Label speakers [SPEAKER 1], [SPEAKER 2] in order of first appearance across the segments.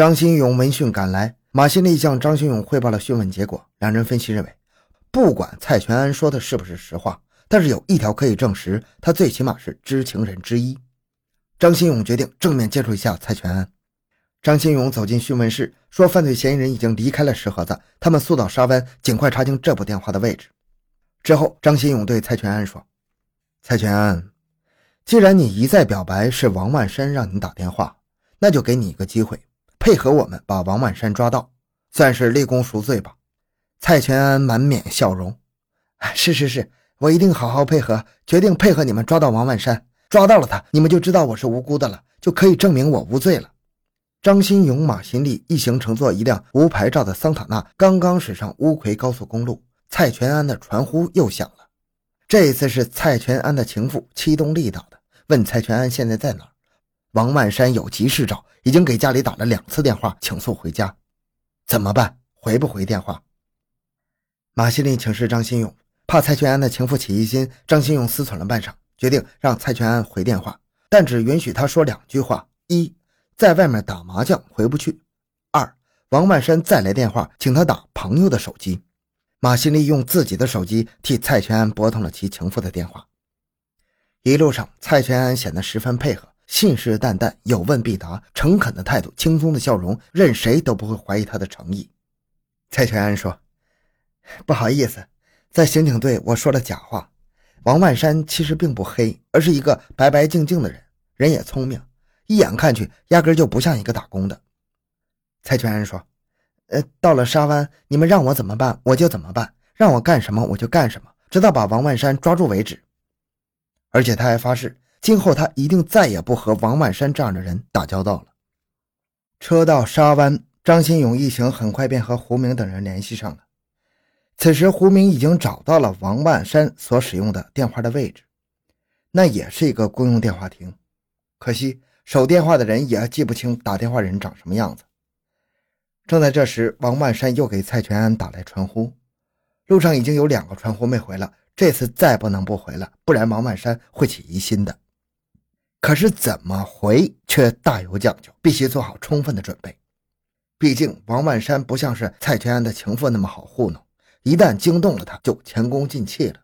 [SPEAKER 1] 张新勇闻讯赶来，马新立向张新勇汇报了讯问结果。两人分析认为，不管蔡全安说的是不是实话，但是有一条可以证实，他最起码是知情人之一。张新勇决定正面接触一下蔡全安。张新勇走进讯问室，说：“犯罪嫌疑人已经离开了石河子，他们速到沙湾，尽快查清这部电话的位置。”之后，张新勇对蔡全安说：“蔡全安。”既然你一再表白是王万山让你打电话，那就给你一个机会，配合我们把王万山抓到，算是立功赎罪吧。蔡全安满面笑容，是是是，我一定好好配合，决定配合你们抓到王万山。抓到了他，你们就知道我是无辜的了，就可以证明我无罪了。张新勇、马新立一行乘坐一辆无牌照的桑塔纳，刚刚驶上乌奎高速公路，蔡全安的传呼又响了。这一次是蔡全安的情妇戚东丽打的。问蔡全安现在在哪？王万山有急事找，已经给家里打了两次电话，请速回家。怎么办？回不回电话？马新立请示张新勇，怕蔡全安的情妇起疑心。张新勇思忖了半晌，决定让蔡全安回电话，但只允许他说两句话：一，在外面打麻将回不去；二，王万山再来电话，请他打朋友的手机。马新立用自己的手机替蔡全安拨通了其情妇的电话。一路上，蔡全安显得十分配合，信誓旦旦，有问必答，诚恳的态度，轻松的笑容，任谁都不会怀疑他的诚意。蔡全安说：“不好意思，在刑警队我说了假话。王万山其实并不黑，而是一个白白净净的人，人也聪明，一眼看去压根就不像一个打工的。”蔡全安说：“呃，到了沙湾，你们让我怎么办，我就怎么办，让我干什么我就干什么，直到把王万山抓住为止。”而且他还发誓，今后他一定再也不和王万山这样的人打交道了。车到沙湾，张新勇一行很快便和胡明等人联系上了。此时，胡明已经找到了王万山所使用的电话的位置，那也是一个公用电话亭。可惜，守电话的人也记不清打电话人长什么样子。正在这时，王万山又给蔡全安打来传呼，路上已经有两个传呼没回了。这次再不能不回了，不然王万山会起疑心的。可是怎么回却大有讲究，必须做好充分的准备。毕竟王万山不像是蔡全安的情妇那么好糊弄，一旦惊动了他，就前功尽弃了。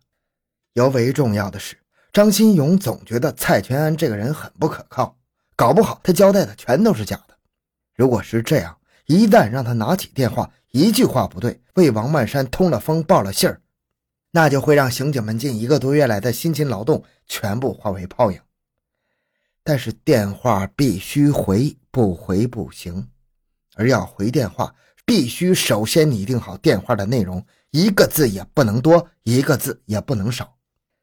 [SPEAKER 1] 尤为重要的是，张新勇总觉得蔡全安这个人很不可靠，搞不好他交代的全都是假的。如果是这样，一旦让他拿起电话，一句话不对，为王万山通了风、报了信儿。那就会让刑警们近一个多月来的辛勤劳动全部化为泡影。但是电话必须回，不回不行。而要回电话，必须首先拟定好电话的内容，一个字也不能多，一个字也不能少。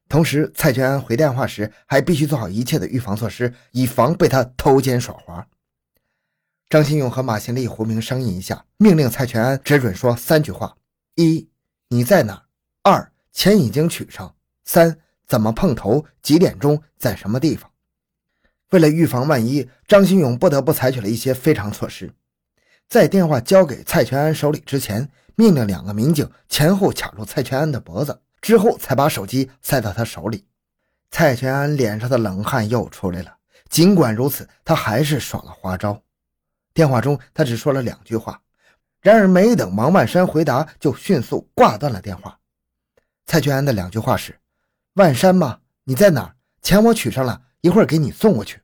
[SPEAKER 1] 同时，蔡全安回电话时还必须做好一切的预防措施，以防被他偷奸耍滑。张新勇和马新立、胡明商议一下，命令蔡全安只准说三句话：一，你在哪？二。钱已经取上。三怎么碰头？几点钟？在什么地方？为了预防万一，张新勇不得不采取了一些非常措施。在电话交给蔡全安手里之前，命令两个民警前后卡住蔡全安的脖子，之后才把手机塞到他手里。蔡全安脸上的冷汗又出来了。尽管如此，他还是耍了花招。电话中，他只说了两句话，然而没等王万山回答，就迅速挂断了电话。蔡全安的两句话是：“万山吗？你在哪儿？钱我取上了，一会儿给你送过去。”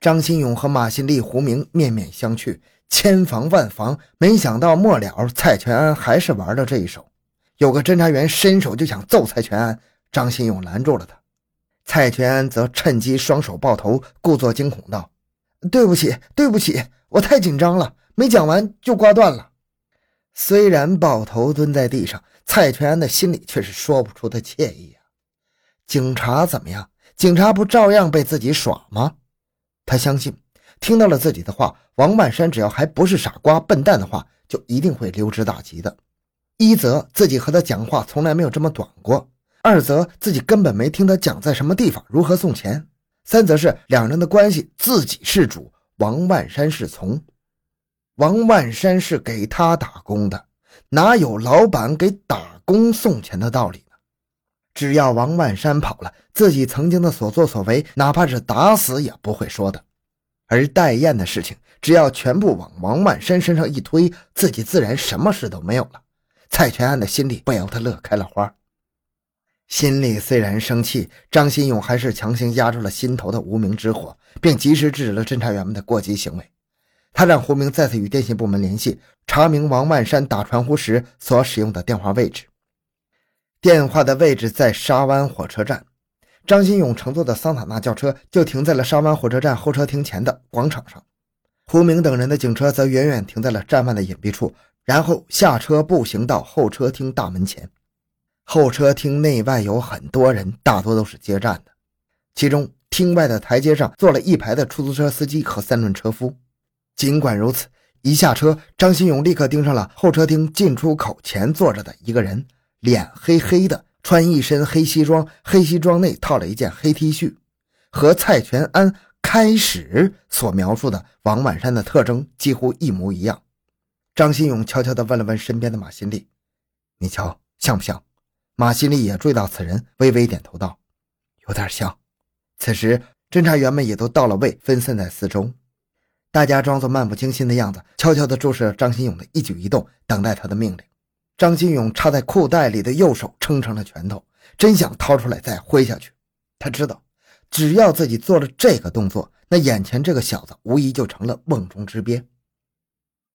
[SPEAKER 1] 张新勇和马新立、胡明面面相觑，千防万防，没想到末了，蔡全安还是玩了这一手。有个侦查员伸手就想揍蔡全安，张新勇拦住了他。蔡全安则趁机双手抱头，故作惊恐道：“对不起，对不起，我太紧张了，没讲完就挂断了。”虽然抱头蹲在地上。蔡全安的心里却是说不出的惬意啊！警察怎么样？警察不照样被自己耍吗？他相信，听到了自己的话，王万山只要还不是傻瓜笨蛋的话，就一定会溜之大吉的。一则自己和他讲话从来没有这么短过；二则自己根本没听他讲在什么地方，如何送钱；三则是两人的关系，自己是主，王万山是从，王万山是给他打工的。哪有老板给打工送钱的道理？只要王万山跑了，自己曾经的所作所为，哪怕是打死也不会说的。而戴燕的事情，只要全部往王万山身上一推，自己自然什么事都没有了。蔡全安的心里不由得乐开了花。心里虽然生气，张新勇还是强行压住了心头的无名之火，并及时制止了侦查员们的过激行为。他让胡明再次与电信部门联系，查明王万山打传呼时所使用的电话位置。电话的位置在沙湾火车站，张新勇乘坐的桑塔纳轿车就停在了沙湾火车站候车厅前的广场上。胡明等人的警车则远远停在了站外的隐蔽处，然后下车步行到候车厅大门前。候车厅内外有很多人，大多都是接站的。其中，厅外的台阶上坐了一排的出租车司机和三轮车夫。尽管如此，一下车，张新勇立刻盯上了候车厅进出口前坐着的一个人，脸黑黑的，穿一身黑西装，黑西装内套了一件黑 T 恤，和蔡全安开始所描述的王满山的特征几乎一模一样。张新勇悄悄地问了问身边的马新立：“你瞧，像不像？”马新立也注意到此人，微微点头道：“有点像。”此时，侦查员们也都到了位，分散在四周。大家装作漫不经心的样子，悄悄地注视着张新勇的一举一动，等待他的命令。张新勇插在裤袋里的右手撑成了拳头，真想掏出来再挥下去。他知道，只要自己做了这个动作，那眼前这个小子无疑就成了瓮中之鳖。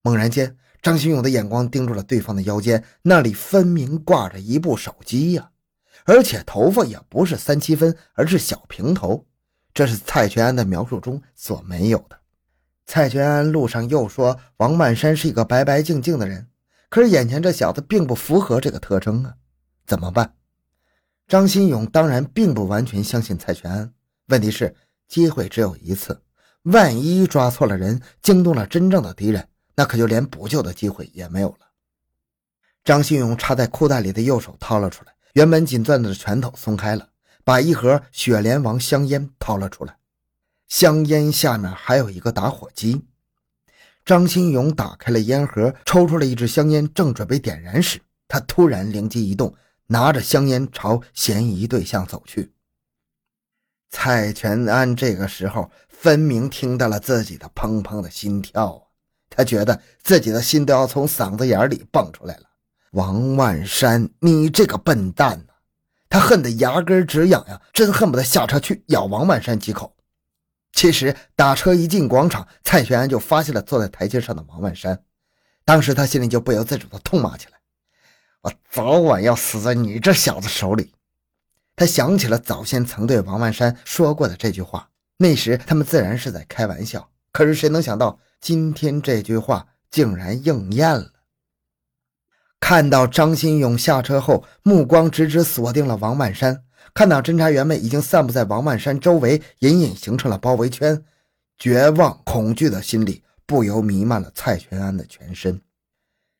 [SPEAKER 1] 猛然间。张新勇的眼光盯住了对方的腰间，那里分明挂着一部手机呀，而且头发也不是三七分，而是小平头，这是蔡全安的描述中所没有的。蔡全安路上又说王万山是一个白白净净的人，可是眼前这小子并不符合这个特征啊，怎么办？张新勇当然并不完全相信蔡全安，问题是机会只有一次，万一抓错了人，惊动了真正的敌人。那可就连补救的机会也没有了。张新勇插在裤袋里的右手掏了出来，原本紧攥着的拳头松开了，把一盒雪莲王香烟掏了出来。香烟下面还有一个打火机。张新勇打开了烟盒，抽出了一支香烟，正准备点燃时，他突然灵机一动，拿着香烟朝嫌疑对象走去。蔡全安这个时候分明听到了自己的砰砰的心跳啊。他觉得自己的心都要从嗓子眼里蹦出来了。王万山，你这个笨蛋呐！他恨得牙根直痒痒，真恨不得下车去咬王万山几口。其实打车一进广场，蔡玄安就发现了坐在台阶上的王万山。当时他心里就不由自主地痛骂起来：“我早晚要死在你这小子手里！”他想起了早先曾对王万山说过的这句话，那时他们自然是在开玩笑。可是谁能想到？今天这句话竟然应验了。看到张新勇下车后，目光直直锁定了王万山。看到侦查员们已经散布在王万山周围，隐隐形成了包围圈，绝望、恐惧的心理不由弥漫了蔡全安的全身。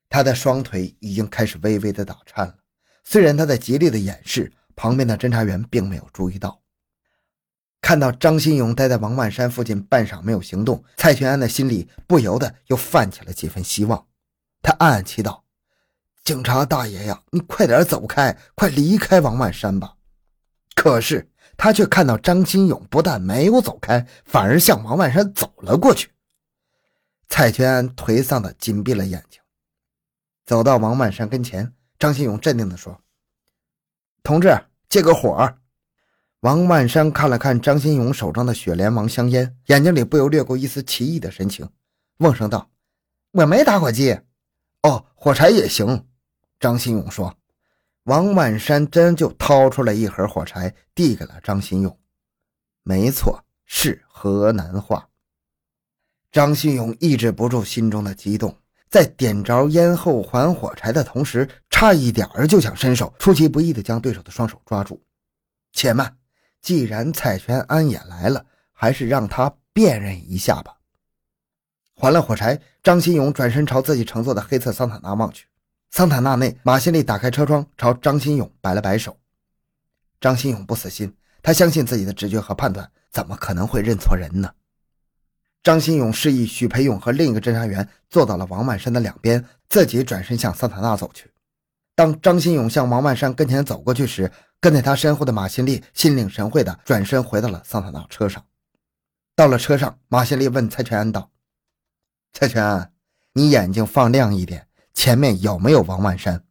[SPEAKER 1] 他的双腿已经开始微微的打颤了。虽然他在极力的掩饰，旁边的侦查员并没有注意到。看到张新勇待在王万山附近半晌没有行动，蔡全安的心里不由得又泛起了几分希望。他暗暗祈祷：“警察大爷呀，你快点走开，快离开王万山吧！”可是他却看到张新勇不但没有走开，反而向王万山走了过去。蔡全安颓丧地紧闭了眼睛，走到王万山跟前，张新勇镇定地说：“同志，借个火。”王万山看了看张新勇手中的雪莲王香烟，眼睛里不由掠过一丝奇异的神情，瓮声道：“我没打火机。”“哦，火柴也行。”张新勇说。王万山真就掏出了一盒火柴，递给了张新勇。没错，是河南话。张新勇抑制不住心中的激动，在点着烟后还火柴的同时，差一点儿就想伸手，出其不意地将对手的双手抓住。且慢。既然蔡全安也来了，还是让他辨认一下吧。还了火柴，张新勇转身朝自己乘坐的黑色桑塔纳望去。桑塔纳内，马新立打开车窗，朝张新勇摆了摆手。张新勇不死心，他相信自己的直觉和判断，怎么可能会认错人呢？张新勇示意许培勇和另一个侦查员坐到了王万山的两边，自己转身向桑塔纳走去。当张新勇向王万山跟前走过去时，跟在他身后的马新立心领神会的转身回到了桑塔纳车上。到了车上，马新立问蔡全安道：“蔡全安，你眼睛放亮一点，前面有没有王万山？”